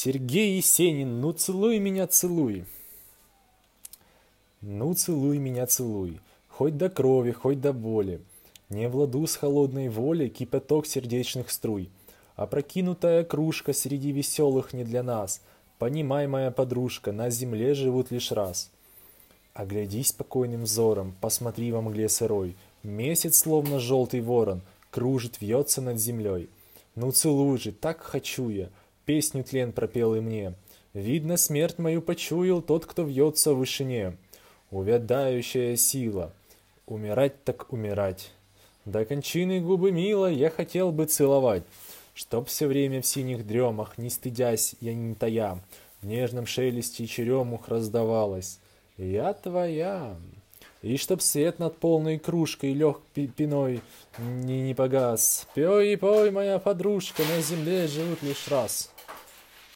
Сергей Есенин, ну целуй меня, целуй. Ну целуй меня, целуй, хоть до крови, хоть до боли. Не владу с холодной волей кипяток сердечных струй. Опрокинутая кружка среди веселых не для нас. Понимай, моя подружка, на земле живут лишь раз. Оглядись спокойным взором, посмотри во мгле сырой. Месяц, словно желтый ворон, кружит, вьется над землей. Ну целуй же, так хочу я, песню тлен пропел и мне. Видно, смерть мою почуял тот, кто вьется в вышине. Увядающая сила, умирать так умирать. До кончины губы мило я хотел бы целовать, Чтоб все время в синих дремах, не стыдясь, я не тая, В нежном шелесте черемух раздавалась. Я твоя. И чтоб свет над полной кружкой лег пиной не, не погас. Пой и пой, моя подружка, на земле живут лишь раз.